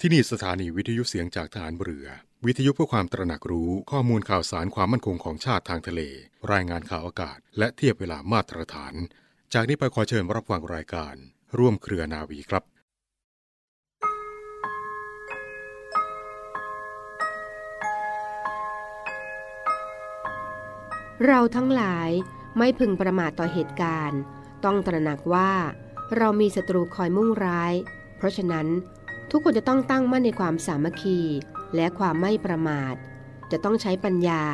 ที่นี่สถานีวิทยุเสียงจากฐานเรือ วิทยุเพื่อความตระหนักรู้ข้อมูลข่าวสารความมั่นคงของชาติทางทะเล รายงานข่าวอากาศ และเทียบเวลามาตรฐาน จากนี้ไปขอเชิญรับฟังรายการ ร่วมเครือนาวีครับเราทั้งหลายไม่พึงประมาทต่อเหตุการณ์ ต้องตระหนักว่า เรามีศัตรูคอยมุ่งร้าย เพราะฉะนั้น ทุกคนจะต้องตั้งมั่นในความสามัคคี และความไม่ประมาท จะต้องใช้ปัญญา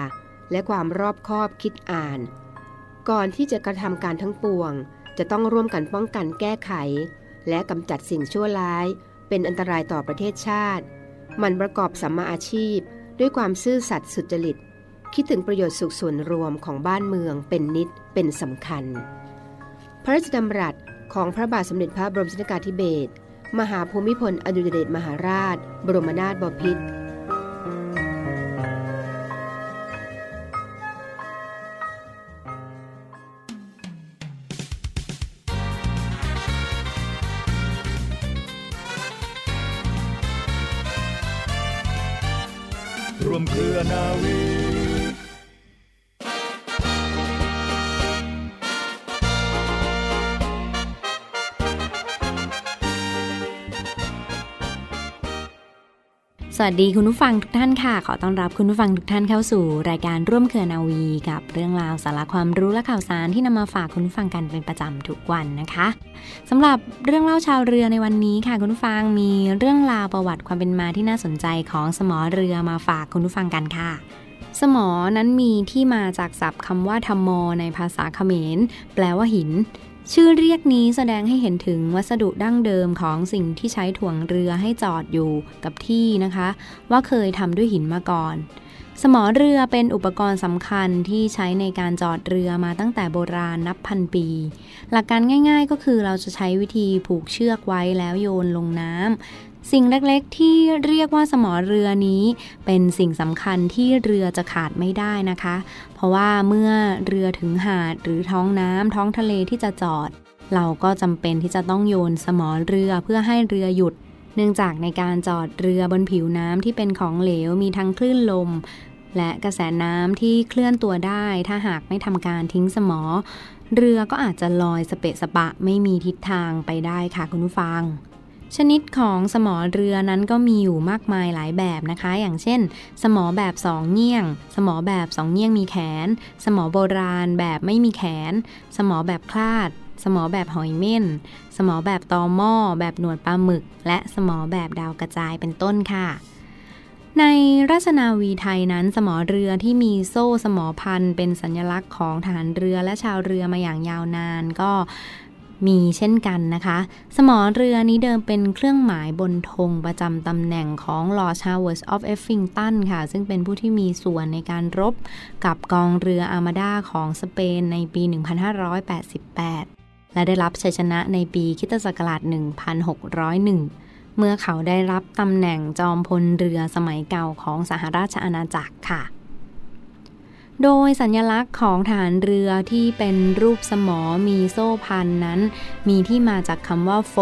และความรอบคอบคิดอ่าน ก่อนที่จะกระทำการทั้งปวง จะต้องร่วมกันป้องกันแก้ไข และกำจัดสิ่งชั่วร้าย เป็นอันตรายต่อประเทศชาติ มันประกอบสัมมาอาชีพ ด้วยความซื่อสัตย์สุจริต คิดถึงประโยชน์สุขส่วนรวมของบ้านเมืองเป็นนิดเป็นสำคัญ พระราชดำรัสของพระบาทสมเด็จพระบรมชนกาธิเบศร มหาภูมิพลอดุลยเดชมหาราช บรมนาถบพิตร วัสดีคุณผู้ฟังทุกท่านค่ะ ขอต้อนรับคุณผู้ฟังทุกท่านเข้าสู่รายการร่วมเครือนาวี กับเรื่องราวสาระความรู้และข่าวสารที่นำมาฝากคุณผู้ฟังกันเป็นประจำทุกวันนะคะสำหรับเรื่องเล่าชาวเรือในวันนี้ค่ะ คุณผู้ฟังมีเรื่องราวประวัติความเป็นมาที่น่าสนใจของสมอเรือมาฝากคุณผู้ฟังกันค่ะสมอนั้นมีที่มาจากศัพท์คำว่าธรรมอในภาษาเขมร แปลว่าหิน ชื่อเรียกนี้แสดงให้เห็นถึงวัสดุดั้งเดิมของสิ่งที่ใช้ถ่วงเรือให้จอดอยู่กับที่นะคะ ว่าเคยทำด้วยหินมาก่อน สมอเรือเป็นอุปกรณ์สำคัญที่ใช้ในการจอดเรือมาตั้งแต่โบราณนับพันปี หลักการง่ายๆก็คือเราจะใช้วิธีผูกเชือกไว้แล้วโยนลงน้ำ สิ่งเล็กๆ ที่เรียกว่าสมอเรือนี้ เป็นสิ่งสำคัญที่เรือจะขาดไม่ได้นะคะ เพราะว่าเมื่อเรือถึงหาดหรือท้องน้ำท้องทะเลที่จะจอด เราก็จำเป็นที่จะต้องโยนสมอเรือเพื่อให้เรือหยุด เนื่องจากในการจอดเรือบนผิวน้ำที่เป็นของเหลวมีทั้งคลื่นลม และกระแสน้ำที่เคลื่อนตัวได้ ถ้าหากไม่ทำการทิ้งสมอ เรือก็อาจจะลอยสเปะสปะไม่มีทิศทางไปได้ค่ะคุณผู้ฟัง ชนิดของสมอเรือนั้นก็มีอยู่มากมายหลายแบบนะคะ อย่างเช่น สมอแบบสองเงี่ยง สมอแบบสองเงี่ยงมีแขน สมอโบราณแบบไม่มีแขน สมอแบบคลาด สมอแบบหอยเม่น สมอแบบตอหม้อ แบบหนวดปลาหมึก และสมอแบบดาวกระจายเป็นต้นค่ะในราชนาวีไทยนั้นสมอเรือที่มีโซ่สมอพันเป็นสัญลักษณ์ของทหารเรือและชาวเรือมาอย่างยาวนาน ก็ มีเช่นกันนะคะ สมอเรือนี้เดิมเป็นเครื่องหมายบนธงประจำตำแหน่งของ Lord Charles of Effingham ค่ะ ซึ่งเป็นผู้ที่มีส่วนในการรบกับกองเรืออาร์มาดาของสเปนในปี 1588 และได้รับชัยชนะในปีคิตศักราช 1601 เมื่อเขาได้รับตำแหน่งจอมพลเรือสมัยเก่าของสหราชอาณาจักรค่ะ โดยสัญลักษณ์ของฐานเรือที่เป็นรูปสมอมีโซ่พันนั้น มีที่มาจากคำว่าโฟ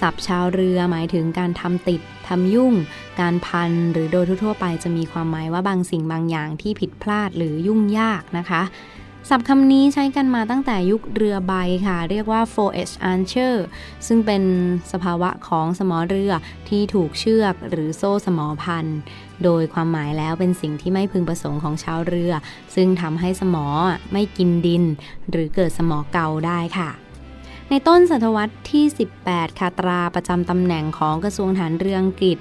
ศัพท์ชาวเรือหมายถึงการทำติดทำยุ่ง การพันหรือโดยทั่วไปจะมีความหมายว่าบางสิ่งบางอย่างที่ผิดพลาดหรือยุ่งยากนะคะ ศัพท์คำนี้ใช้กันมาตั้งแต่ยุคเรือใบค่ะ เรียกว่า four-edge archer ซึ่งเป็นสภาวะของสมอเรือที่ถูกเชือกหรือโซ่สมอพัน โดยความหมายแล้วเป็นสิ่งที่ไม่พึงประสงค์ของชาวเรือ ซึ่งทำให้สมอไม่กินดิน หรือเกิดสมอเกาได้ค่ะในต้นศตวรรษที่ 18 คาตราประจำตำแหน่งของกระทรวงฐานเรืออังกฤษ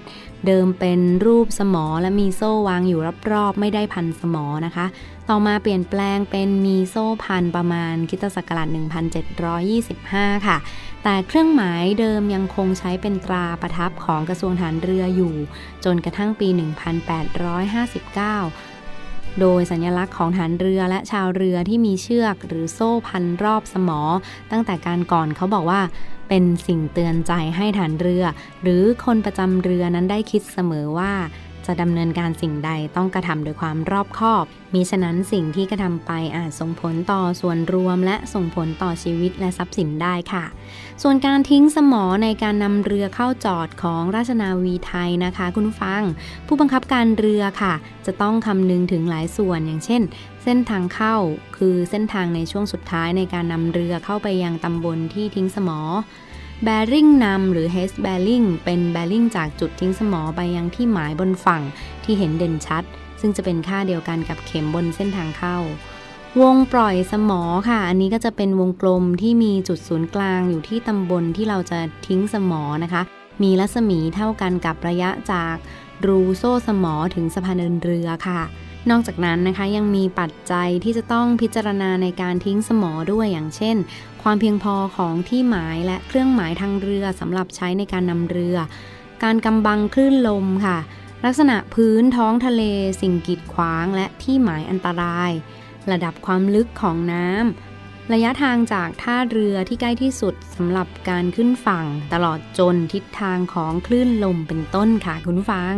เดิมเป็นรูปสมอและมีโซ่วางอยู่รอบๆ ไม่ได้พันสมอนะคะ ต่อมาเปลี่ยนแปลงเป็นมีโซ่พันประมาณคิตศักราช1725 ค่ะ แต่เครื่องหมายเดิมยังคงใช้เป็นตราประทับของกระทรวงฐานเรืออยู่ จนกระทั่งปี 1859โดยสัญลักษณ์ของฐานเรือและชาวเรือที่มีเชือกหรือโซ่พันรอบสมอ ตั้งแต่การก่อนเขาบอกว่า เป็นสิ่งเตือนใจให้ฐานเรือ หรือคนประจำเรือนั้นได้คิดเสมอว่า จะดำเนินการสิ่งใดต้องกระทำโดยความรอบคอบ มิฉะนั้นสิ่งที่กระทำไปอาจส่งผลต่อส่วนรวม และส่งผลต่อชีวิตและทรัพย์สินได้ค่ะ ส่วนการทิ้งสมอในการนำเรือเข้าจอดของราชนาวีไทยนะคะ คุณฟัง ผู้บังคับการเรือค่ะ จะต้องคำนึงถึงหลายส่วนอย่างเช่น เส้นทางเข้าคือเส้นทางในช่วงสุดท้ายในการนำเรือเข้าไปยังตำบลที่ทิ้งสมอ แบริ่งนำหรือ h ฮ s แบริ่งเป็นแบริ่งจากจุดทิ้งสมอไปยังที่หมายบนฝั่งที่เห็นเด่นชัด ซึ่งจะเป็นค่าเดียวกันกับเข็มบนเส้นทางเข้า วงปล่อยสมอค่ะ อันนี้ก็จะเป็นวงกลมที่มีจุดศูนย์กลางอยู่ที่ตำบลที่เราจะทิ้งสมอนะคะ มีรัศมีเท่ากันกับระยะจากรูโซ่สมอถึงสะพานเดินเรือค่ะ นอกจากนั้นนะคะยังมีปัจจัยที่จะต้องพิจารณาในการทิ้งสมอด้วยอย่างเช่น ความเพียงพอของที่หมายและเครื่องหมายทางเรือสำหรับใช้ในการนำเรือ การกำบังคลื่นลมค่ะ ลักษณะพื้นท้องทะเล สิ่งกีดขวาง และที่หมายอันตราย ระดับความลึกของน้ำระยะทางจากท่าเรือที่ใกล้ที่สุดสำหรับการขึ้นฝั่ง ตลอดจนทิศทางของคลื่นลมเป็นต้นค่ะคุณฟัง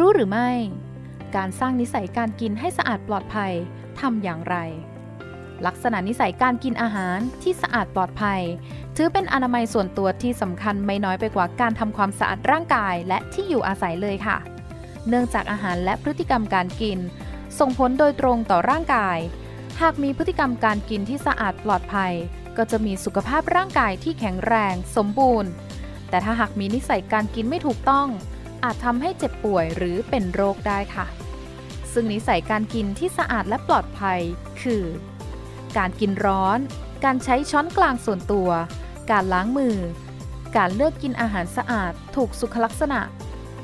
รู้หรือไม่ การสร้างนิสัยการกินให้สะอาดปลอดภัยทำอย่างไร ลักษณะนิสัยการกินอาหารที่สะอาดปลอดภัย ถือเป็นอนามัยส่วนตัวที่สำคัญไม่น้อยไปกว่าการทำความสะอาดร่างกายและที่อยู่อาศัยเลยค่ะ เนื่องจากอาหารและพฤติกรรมการกิน ส่งผลโดยตรงต่อร่างกาย หากมีพฤติกรรมการกินที่สะอาดปลอดภัย ก็จะมีสุขภาพร่างกายที่แข็งแรง สมบูรณ์ แต่ถ้าหากมีนิสัยการกินไม่ถูกต้อง อาจทำให้เจ็บป่วยหรือเป็นโรคได้ค่ะ ซึ่งนิสัยการกินที่สะอาดและปลอดภัย คือ การกินร้อน การใช้ช้อนกลางส่วนตัว การล้างมือ การเลือกกินอาหารสะอาดถูกสุขลักษณะ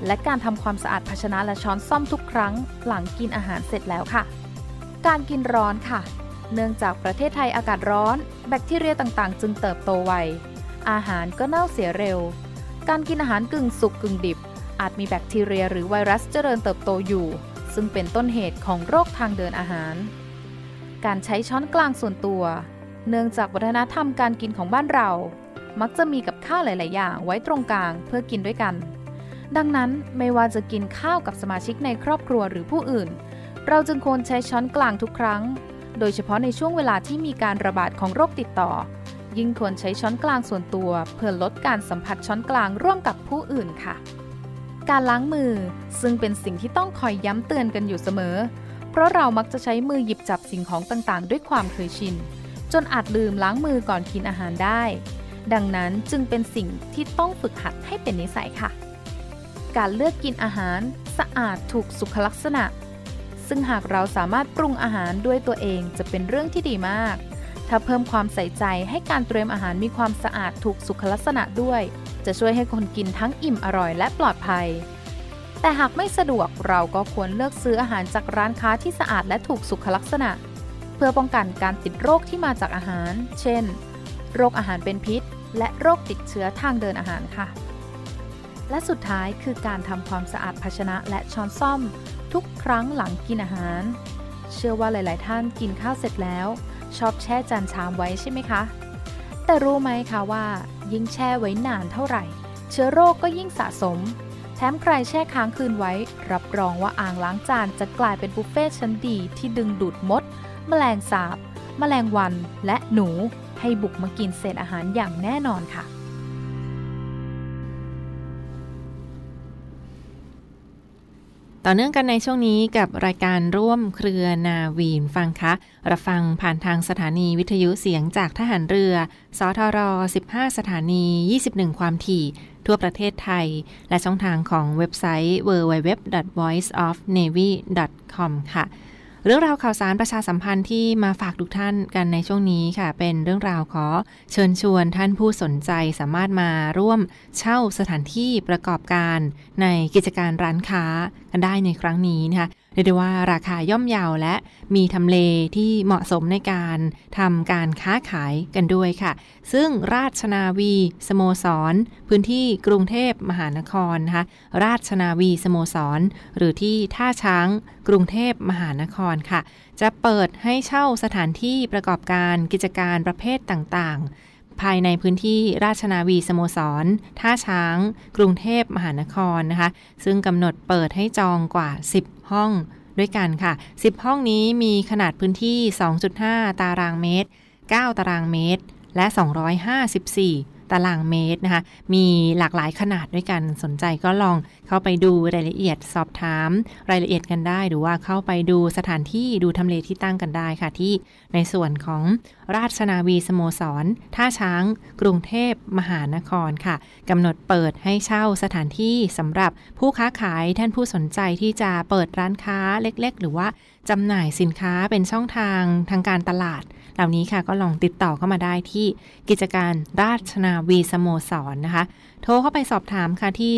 และการทำความสะอาดภาชนะและช้อนซ่อมทุกครั้ง หลังกินอาหารเสร็จแล้วค่ะ การกินร้อนค่ะ เนื่องจากประเทศไทยอากาศร้อน แบคทีเรียต่างๆ จึงเติบโตไวอาหารก็เน่าเสียเร็ว การกินอาหารกึ่งสุกกึ่งดิบ อาจมีแบคทีเรียหรือไวรัสเจริญเติบโตอยู่ ซึ่งเป็นต้นเหตุของโรคทางเดินอาหาร การใช้ช้อนกลางส่วนตัว เนื่องจากวัฒนธรรมการกินของบ้านเรา มักจะมีกับข้าวหลาย ๆ อย่างไว้ตรงกลางเพื่อกินด้วยกัน ดังนั้นไม่ว่าจะกินข้าวกับสมาชิกในครอบครัวหรือผู้อื่น เราจึงควรใช้ช้อนกลางทุกครั้ง โดยเฉพาะในช่วงเวลาที่มีการระบาดของโรคติดต่อ ยิ่งควรใช้ช้อนกลางส่วนตัว เพื่อลดการสัมผัสช้อนกลางร่วมกับผู้อื่นค่ะ การล้างมือ ซึ่งเป็นสิ่งที่ต้องคอยย้ำเตือนกันอยู่เสมอ เพราะเรามักจะใช้มือหยิบจับสิ่งของต่างๆ ด้วยความเคยชิน จนอาจลืมล้างมือก่อนกินอาหารได้ ดังนั้นจึงเป็นสิ่งที่ต้องฝึกหัดให้เป็นนิสัยค่ะ การเลือกกินอาหารสะอาดถูกสุขลักษณะ ซึ่งหากเราสามารถปรุงอาหารด้วยตัวเองจะเป็นเรื่องที่ดีมาก ถ้าเพิ่มความใส่ใจให้การเตรียมอาหารมีความสะอาดถูกสุขลักษณะด้วย จะช่วยให้คนกินทั้งอิ่มอร่อยและปลอดภัย แต่หากไม่สะดวกเราก็ควรเลือกซื้ออาหารจากร้านค้าที่สะอาดและถูกสุขลักษณะ เพื่อป้องกันการติดโรคที่มาจากอาหาร เช่น โรคอาหารเป็นพิษ และโรคติดเชื้อทางเดินอาหารค่ะ และสุดท้ายคือการทำความสะอาดภาชนะและช้อนซ่อม ทุกครั้งหลังกินอาหาร เชื่อว่าหลาย ๆ ท่านกินข้าวเสร็จแล้ว ชอบแช่จานชามไว้ใช่ไหมคะแต่รู้ไหมคะว่า ยิ่งแช่ไว้นานเท่าไหร่ เชื้อโรคก็ยิ่งสะสม แถมใครแช่ค้างคืนไว้ รับรองว่าอ่างล้างจานจะกลายเป็นบุฟเฟ่ชั้นดีที่ดึงดูดมด แมลงสาบ แมลงวันและหนู ให้บุกมากินเศษอาหารอย่างแน่นอนค่ะ ต่อเนื่องกันในช่วงนี้กับรายการร่วมเครือนาวีนฟังคะ รับฟังผ่านทางสถานีวิทยุเสียงจากทหารเรือ สทร 15 สถานี 21 ความถี่ ทั่วประเทศไทย และช่องทางของเว็บไซต์ www.voiceofnavy.com ค่ะ เรื่องราวข่าวสารประชาสัมพันธ์ที่มาฝากทุกท่านกันในช่วงนี้ค่ะ เป็นเรื่องราวขอเชิญชวนท่านผู้สนใจสามารถมาร่วมเช่าสถานที่ประกอบการในกิจการร้านค้ากันได้ในครั้งนี้นะคะ เรียกได้ว่าราคาย่อมเยาวและมีทำเลที่เหมาะสมในการทำการค้าขายกันด้วยค่ะ ซึ่งราชนาวีสโมสร พื้นที่กรุงเทพมหานครนะคะราชนาวีสโมสร หรือที่ท่าช้างกรุงเทพมหานครค่ะ จะเปิดให้เช่าสถานที่ประกอบการกิจการประเภทต่างๆภายในพื้นที่ราชนาวีสโมสร ท่าช้าง กรุงเทพมหานครนะคะ ซึ่งกำหนดเปิดให้จองกว่า 10 ห้องด้วยกันค่ะ 10 ห้องนี้มีขนาดพื้นที่ 2.5 ตารางเมตร 9 ตารางเมตร และ 254 ตารางเมตรนะคะ มีหลากหลายขนาดด้วยกัน สนใจก็ลองเข้าไปดูรายละเอียดสอบถาม รายละเอียดกันได้ หรือว่าเข้าไปดูสถานที่ดูทำเลที่ตั้งกันได้ค่ะ ที่ในส่วนของราชนาวีสโมสร ท่าช้าง กรุงเทพมหานครค่ะกำหนดเปิดให้เช่าสถานที่สำหรับผู้ค้าขายท่านผู้สนใจที่จะเปิดร้านค้าเล็ก ๆ หรือว่าจำหน่ายสินค้าเป็นช่องทางทางการตลาด เหล่านี้ค่ะก็ลองติดต่อเข้ามาได้ที่กิจการราชนาวีสโมสรนนะคะ โทรเข้าไปสอบถามค่ะที่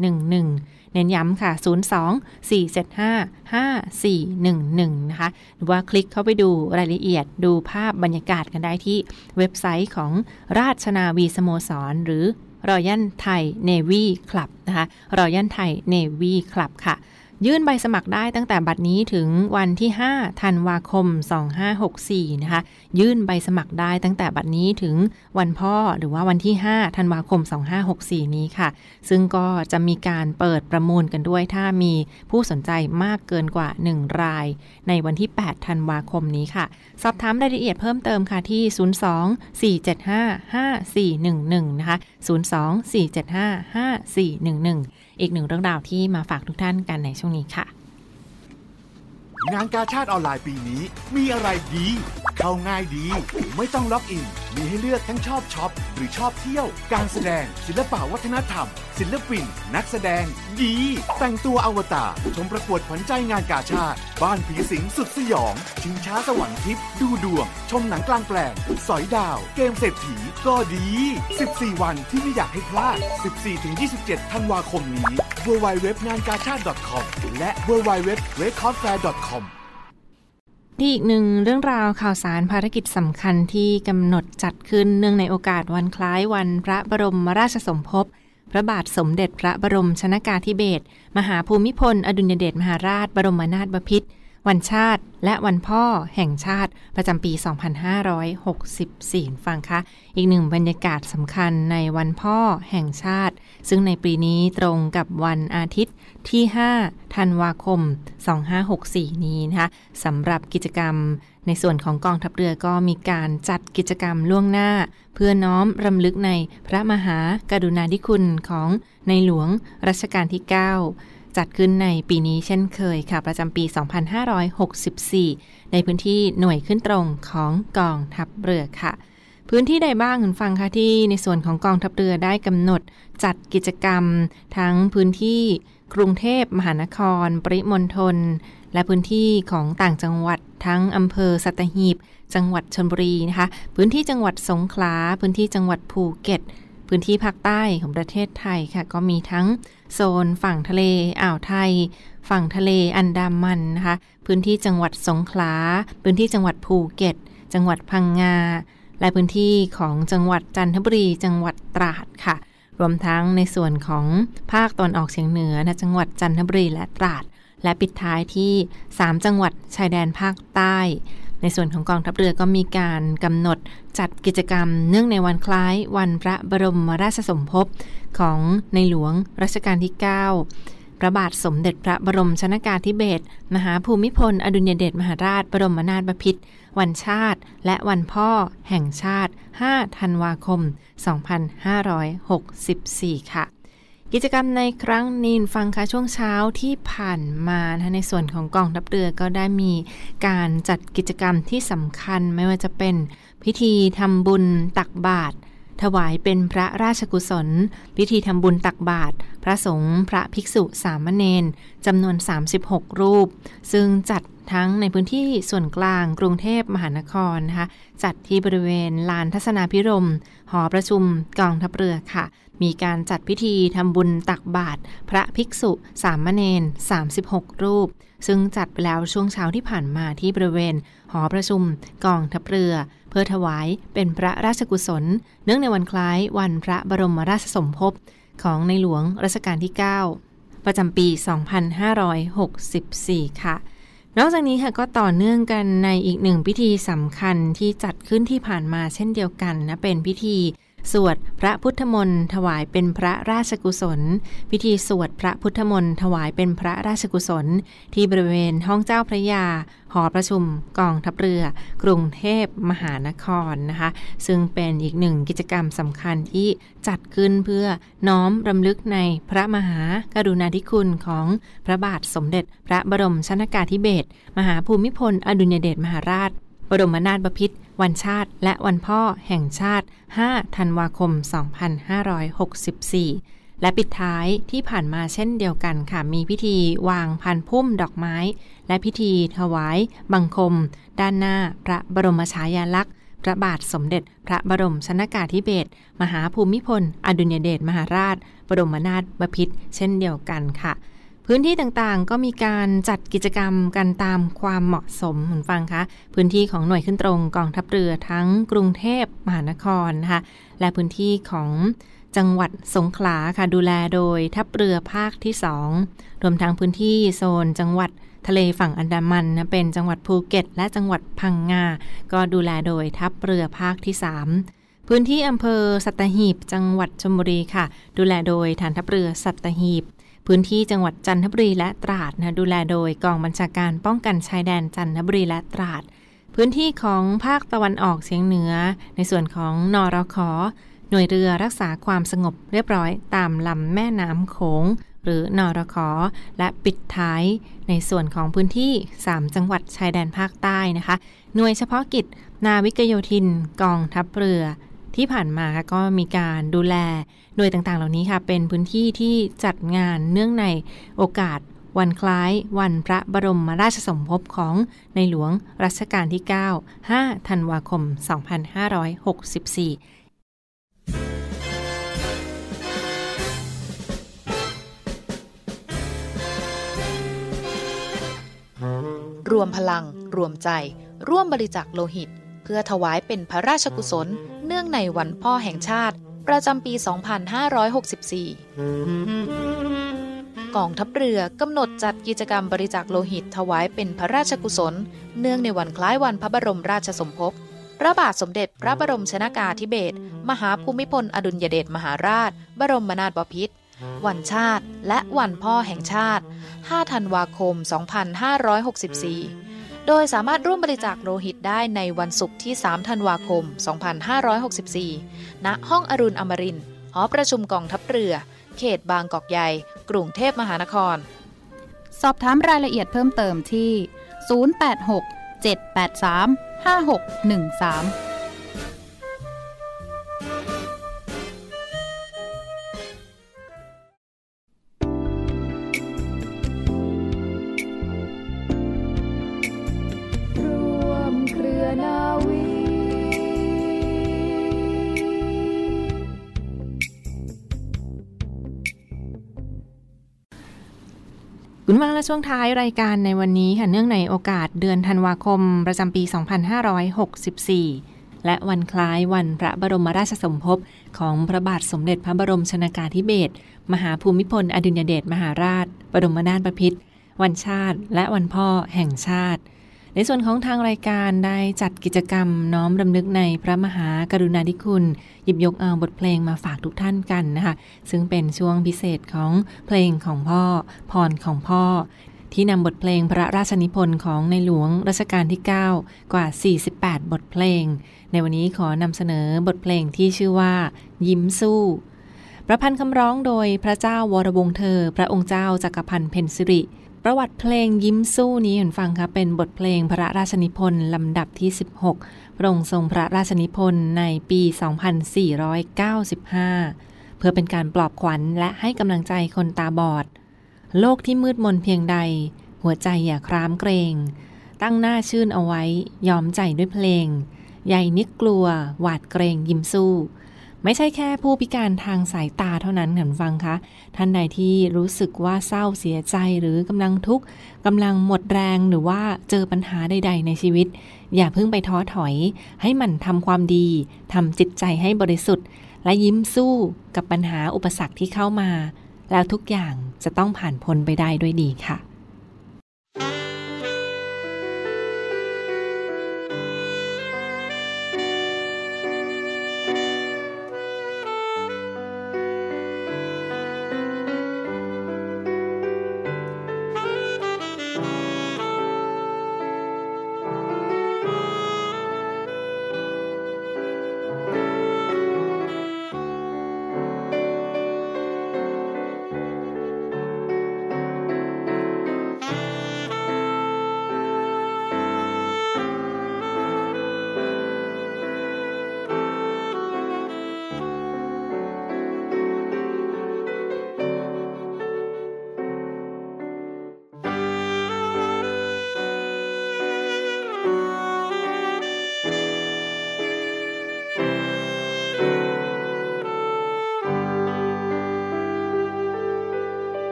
024755411เน้นย้ำค่ะ 024755411 นะคะ หรือว่าคลิกเข้าไปดูรายละเอียดดูภาพบรรยากาศกันได้ที่เว็บไซต์ของราชนาวีสโมสร หรือรอยันไทยเนวีคลับนะคะรอยันไทยเนวีคลับค่ะ ยื่นใบสมัครได้ตั้งแต่บัดนี้ถึงวันที่ 5 ธันวาคม 2564 นะคะ ยื่นใบสมัครได้ตั้งแต่บัดนี้ถึงวันพ่อหรือว่าวันที่ 5 ธันวาคม 2564 นี้ค่ะ ซึ่งก็จะมีการเปิดประมูลกันด้วย ถ้ามีผู้สนใจมากเกินกว่า 1 ราย ในวันที่ 8 ธันวาคมนี้ค่ะ สอบถามรายละเอียดเพิ่มเติมค่ะที่ 02-475-5411 นะคะ 02-475-5411 อีกหนึ่งเรื่องราวที่มาฝากทุกท่านกันในช่วงนี้ค่ะ งานกาชาติออนไลน์ปีนี้มีอะไรดี เข้าง่ายดี ไม่ต้องล็อกอิน มีให้เลือกทั้งชอบช็อป หรือชอบเที่ยว การแสดง ศิลปะวัฒนธรรม ศิลปิน นักแสดง ดี แต่งตัวอวตารชมประกวดขวัญใจงานกาชาติ บ้านผีสิงสุดสยอง ชิงช้าสวรรค์ทิพย์ดูดวง ชมหนังกลางแปลง สอยดาว เกมเศรษฐีก็ดี 14 วันที่ไม่อยากให้พลาด 14-27 ธันวาคมนี้ www งานกาชาติ .com และ www r e c o r d f a i r com ที่อีกหนึ่งเรื่องราวข่าวสารภารกิจสำคัญที่กำหนดจัดขึ้นเนื่องในโอกาสวันคล้ายวันพระบรมราชสมภพ พระบาทสมเด็จพระบรมชนากาธิเบศรมหาภูมิพล อดุลยเดชมหาราช บรมนาถบพิตร วันชาติ และวันพ่อแห่งชาติประจำปี 2564 ฟังคะ อีกหนึ่งบรรยากาศสำคัญในวันพ่อแห่งชาติ ซึ่งในปีนี้ตรงกับวันอาทิตย์ที่ 5 ธันวาคม 2564 นี้นะคะสำหรับกิจกรรมในส่วนของกองทัพเรือก็มีการจัดกิจกรรมล่วงหน้า เพื่อน้อมรำลึกในพระมหากรุณาธิคุณของในหลวงรัชกาลที่ 9 จัดขึ้นในปีนี้เช่นเคยค่ะ ประจำปี 2564 ในพื้นที่หน่วยขึ้นตรงของกองทัพเรือค่ะ พื้นที่ใดบ้างคุณฟังคะที่ในส่วนของกองทัพเรือได้กำหนดจัดกิจกรรม ทั้งพื้นที่กรุงเทพมหานคร ปริมณฑลและพื้นที่ของต่างจังหวัดทั้งอำเภอสัตหีบ จังหวัดชนบุรีนะคะ พื้นที่จังหวัดสงขลา พื้นที่จังหวัดภูเก็ต พื้นที่ภาคใต้ของประเทศไทยค่ะ ก็มีทั้งโซนฝั่งทะเลอ่าวไทย ฝั่งทะเลอันดามันนะคะ พื้นที่จังหวัดสงขลา พื้นที่จังหวัดภูเก็ต จังหวัดพังงา และพื้นที่ของจังหวัดจันทบุรี จังหวัดตราดค่ะ รวมทั้งในส่วนของภาคตอนออกเฉียงเหนือนะจังหวัดจันทบุรีและตราด และปิดท้ายที่ 3 จังหวัดชายแดนภาคใต้ ในส่วนของกองทัพเรือก็มีการกำหนดจัดกิจกรรม เนื่องในวันคล้ายวันพระบรมราชสมภพของในหลวงรัชกาลที่ 9 พระบาทสมเด็จพระบรมชนากาธิเบศรมหาภูมิพล อดุลยเดชมหาราช บรมนาถบพิตรวันชาติ และวันพ่อแห่งชาติ 5 ธันวาคม 2564 ค่ะ กิจกรรมในครั้งนี้ฟังคะช่วงเช้าที่ผ่านมาในส่วนของกองทัพเรือก็ได้มีการจัดกิจกรรมที่สำคัญไม่ว่าจะเป็นพิธีทำบุญตักบาตรถวายเป็นพระราชกุศล พิธีทำบุญตักบาตรพระสงฆ์พระภิกษุสามเณรจำนวน 36 รูป ซึ่งจัดทั้งในพื้นที่ส่วนกลางกรุงเทพมหานครนะคะจัดที่บริเวณลานทัศนาพิรมหอประชุมกองทัพเรือค่ะ มีการจัดพิธีทำบุญตักบาตรพระภิกษุ สามเณร36 รูป ซึ่งจัดไปแล้วช่วงเช้าที่ผ่านมาที่บริเวณ หอประชุม กองทัพเรือ เพื่อถวายเป็นพระราชกุศล เนื่องในวันคล้ายวันพระบรมราชสมภพของในหลวงรัชกาลที่ 9 ประจำปี 2564 ค่ะนอกจากนี้ค่ะก็ต่อเนื่องกันในอีกหนึ่งพิธีสำคัญที่จัดขึ้นที่ผ่านมาเช่นเดียวกันนะเป็นพิธี สวดพระพุทธมนต์ถวายเป็นพระราชกุศล พิธีสวดพระพุทธมนต์ถวายเป็นพระราชกุศล ที่บริเวณห้องเจ้าพระยา หอประชุมกองทัพเรือ กรุงเทพมหานครนะคะ ซึ่งเป็นอีกหนึ่งกิจกรรมสำคัญที่จัดขึ้นเพื่อน้อมรำลึกในพระมหากรุณาธิคุณของพระบาทสมเด็จ พระบรมชนากาธิเบศรมหาภูมิพลอดุลยเดชมหาราชบรมนาถบพิตร วันชาติและวันพ่อแห่งชาติ 5 ธันวาคม 2564 และปิดท้ายที่ผ่านมาเช่นเดียวกันค่ะ มีพิธีวางพันพุ่มดอกไม้ และพิธีถวาย บังคม ด้านหน้าพระบรมฉายาลักษณ์พระบาทสมเด็จพระบรมชนากาธิเบศรมหาภูมิพล อดุลยเดชมหาราช บรมนาถบพิตรเช่นเดียวกันค่ะ พื้นที่ต่างๆ ก็มีการจัดกิจกรรมกันตามความเหมาะสมเหมือนฟังคะ พื้นที่ของหน่วยขึ้นตรงกองทัพเรือทั้งกรุงเทพมหานครนะคะ และพื้นที่ของจังหวัดสงขลาค่ะดูแลโดยทัพเรือภาคที่ 2 รวมทั้งพื้นที่โซนจังหวัดทะเลฝั่งอันดามันนะเป็นจังหวัดภูเก็ต และจังหวัดพังงา ก็ดูแลโดยทัพเรือภาคที่ 3พื้นที่อำเภอสัตหีบ จังหวัดชลบุรีค่ะ ดูแลโดยฐานทัพเรือสัตหีบ พื้นที่จังหวัดจันทบุรีและตราดนะดูแลโดยกองบัญชาการป้องกันชายแดนจันทบุรีและตราด พื้นที่ของภาคตะวันออกเฉียงเหนือ ในส่วนของนอรคหน่วยเรือรักษาความสงบเรียบร้อยตามลำแม่น้ำโขงหรือนอรคและปิดท้าย ในส่วนของพื้นที่ 3 จังหวัดชายแดนภาคใต้นะคะ หน่วยเฉพาะกิจ นาวิกโยธิน กองทัพเรือ ที่ผ่านมาก็มีการดูแลหน่วยต่างๆ เหล่านี้ค่ะ เป็นพื้นที่ที่จัดงานเนื่องในโอกาสวันคล้ายวันพระบรมราชสมภพของในหลวงรัชกาลที่ 9 5 ธันวาคม 2564รวมพลัง รวมใจ ร่วมบริจาคโลหิต เพื่อถวายเป็นพระราชกุศล เนื่องในวันพ่อแห่งชาติ ประจำปี 2564 กองทัพเรือกำหนดจัดกิจกรรมบริจาคโลหิตถวายเป็นพระราชกุศล เนื่องในวันคล้ายวันพระบรมราชสมภพ พระบาทสมเด็จพระบรมชนากาธิเบศรมหาภูมิพลอดุลยเดชมหาราช บรมนาถบพิตรวันชาติและวันพ่อแห่งชาติ 5 ธันวาคม 2564 โดยสามารถร่วมบริจาคโลหิตได้ในวันศุกร์ที่ 3 ธันวาคม 2564 ณ ห้องอรุณอมรินทร์หอประชุมกองทัพเรือ เขตบางกอกใหญ่ กรุงเทพมหานคร สอบถามรายละเอียดเพิ่มเติมที่ 086 783 5613 มาและช่วงท้ายรายการในวันนี้ค่ะเนื่องในโอกาสเดือนธันวาคม ประจำปี 2564 และวันคล้ายวันพระบรมราชสมภพของพระบาทสมเด็จพระบรมชนากาธิเบศรมหาภูมิพล อดุลยเดชมหาราช บรมนาถบพิตรวันชาติ และวันพ่อแห่งชาติ ในส่วนของทางรายการได้จัดกิจกรรมน้อมรำลึกในพระมหากรุณาธิคุณ หยิบยกเอาบทเพลงมาฝากทุกท่านกันนะคะซึ่งเป็นช่วงพิเศษของเพลงของพ่อ พรของพ่อ ที่นำบทเพลงพระราชนิพนธ์ของในหลวงรัชกาลที่ 9 กว่า 48 บทเพลง ในวันนี้ขอนำเสนอบทเพลงที่ชื่อว่า ยิ้มสู้ประพันธ์คำร้องโดยพระเจ้าวรวงเธอ พระองค์เจ้าจักรพันธ์เพนสิริ ประวัติเพลงยิ้มสู้นี้เห็นฟังครับเป็นบทเพลงพระราชนิพนธ์ลำดับที่ 16 พระองค์ทรงพระราชนิพนธ์ในปี 2495 เพื่อเป็นการปลอบขวัญและให้กำลังใจคนตาบอด โลกที่มืดมนเพียงใด หัวใจอย่าครามเกรง ตั้งหน้าชื่นเอาไว้ยอมใจด้วยเพลง ใหญ่นิกกลัว หวาดเกรงยิ้มสู้ ไม่ใช่แค่ผู้พิการทางสายตาเท่านั้นค่ะฟังคะ ท่านใดที่รู้สึกว่าเศร้าเสียใจหรือกำลังทุกข์กำลังหมดแรงหรือว่าเจอปัญหาใด ๆ ในชีวิต อย่าเพิ่งไปท้อถอย ให้มันทำความดีทำจิตใจให้บริสุทธิ์ และยิ้มสู้กับปัญหาอุปสรรคที่เข้ามา แล้วทุกอย่างจะต้องผ่านพ้นไปได้ด้วยดีค่ะ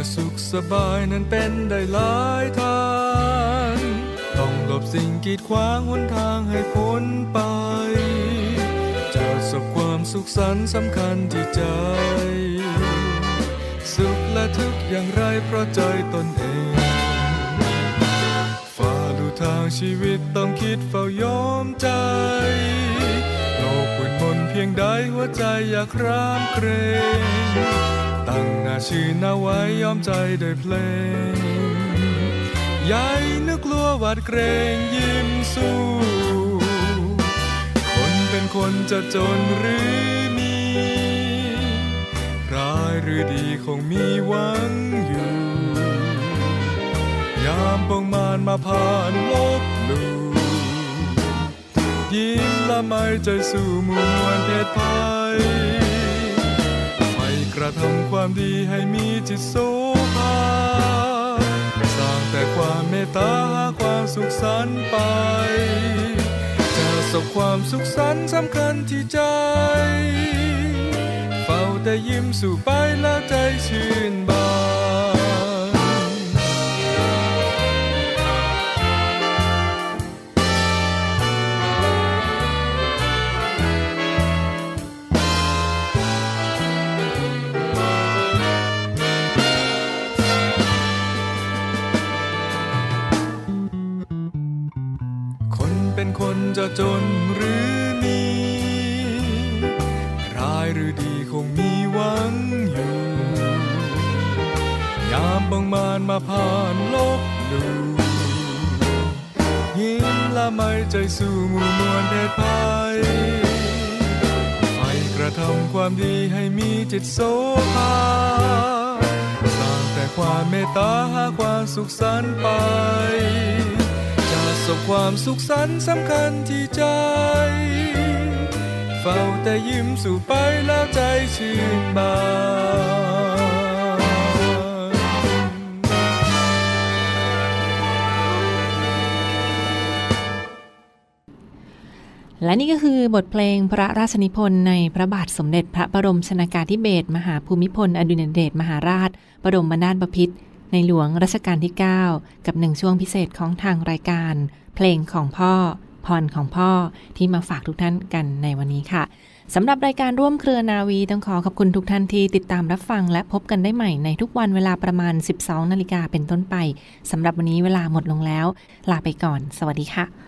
จะสุขสบายนั้นเป็นได้หลายทาง ต้องหลบสิ่งกีดขวางหนทางให้พ้นไปจะสบความสุขสันต์สำคัญที่ใจ สุขและทุกข์อย่างไรเพราะใจตนเองฝ่าดูทางชีวิตต้องคิดเฝ้ายอมใจ โลกมืดมนเพียงใดหัวใจอยากรามเกรง ตั้งหน้าชื่อนเอาไว้ยอมใจด้วยเพลงยายนึกกลัวหวาดเกรงยิ้มสู้ คนเป็นคนจะจนหรือมีร้ายหรือดีคงมีหวังอยู่ ยามปองมานมาผ่านลบหลู่ ยิ้มละไม่ใจสู่มวลเพศภัยไฟกระทำความดีให้มีจิตโสภาสร้างแต่ความเมตตาหาความสุขสันต์ไปจะสบความสุขสันต์สำคัญที่ใจ เฝ้าแต่ยิ้มสู่ไปแล้วใจชื่น จะจนหรือมีร้ายหรือดีคงมีหวังอยู่ ยามบางมานมาผ่านลบหลู่ยิ้มละไม่ใจสู่หมู่มวลเพศภัยไฟกระทำความดีให้มีจิตโสภาสร้างแต่ความเมตตาหาความสุขสันต์ไป สบความสุขสันต์สำคัญที่ใจ เฝ้าแต่ยิ้มสู่ไปแล้วใจชื่นบานและนี่ก็คือบทเพลงพระราชนิพนธ์ในพระบาทสมเด็จพระบรมชนากาธิเบศรมหาภูมิพล อดุลยเดชมหาราช บรมนาถบพิตร ในหลวงรัชกาลที่ 9 กับหนึ่งช่วงพิเศษของทางรายการ เพลงของพ่อพรของพ่อที่มาฝากทุกท่านกันในวันนี้ค่ะสำหรับรายการร่วมเครือนาวีต้องขอขอบคุณทุกท่านที่ติดตามรับฟังและพบกันได้ใหม่ในทุกวันเวลาประมาณ 12 นาฬิกาเป็นต้นไปสำหรับวันนี้เวลาหมดลงแล้ว ลาไปก่อน สวัสดีค่ะ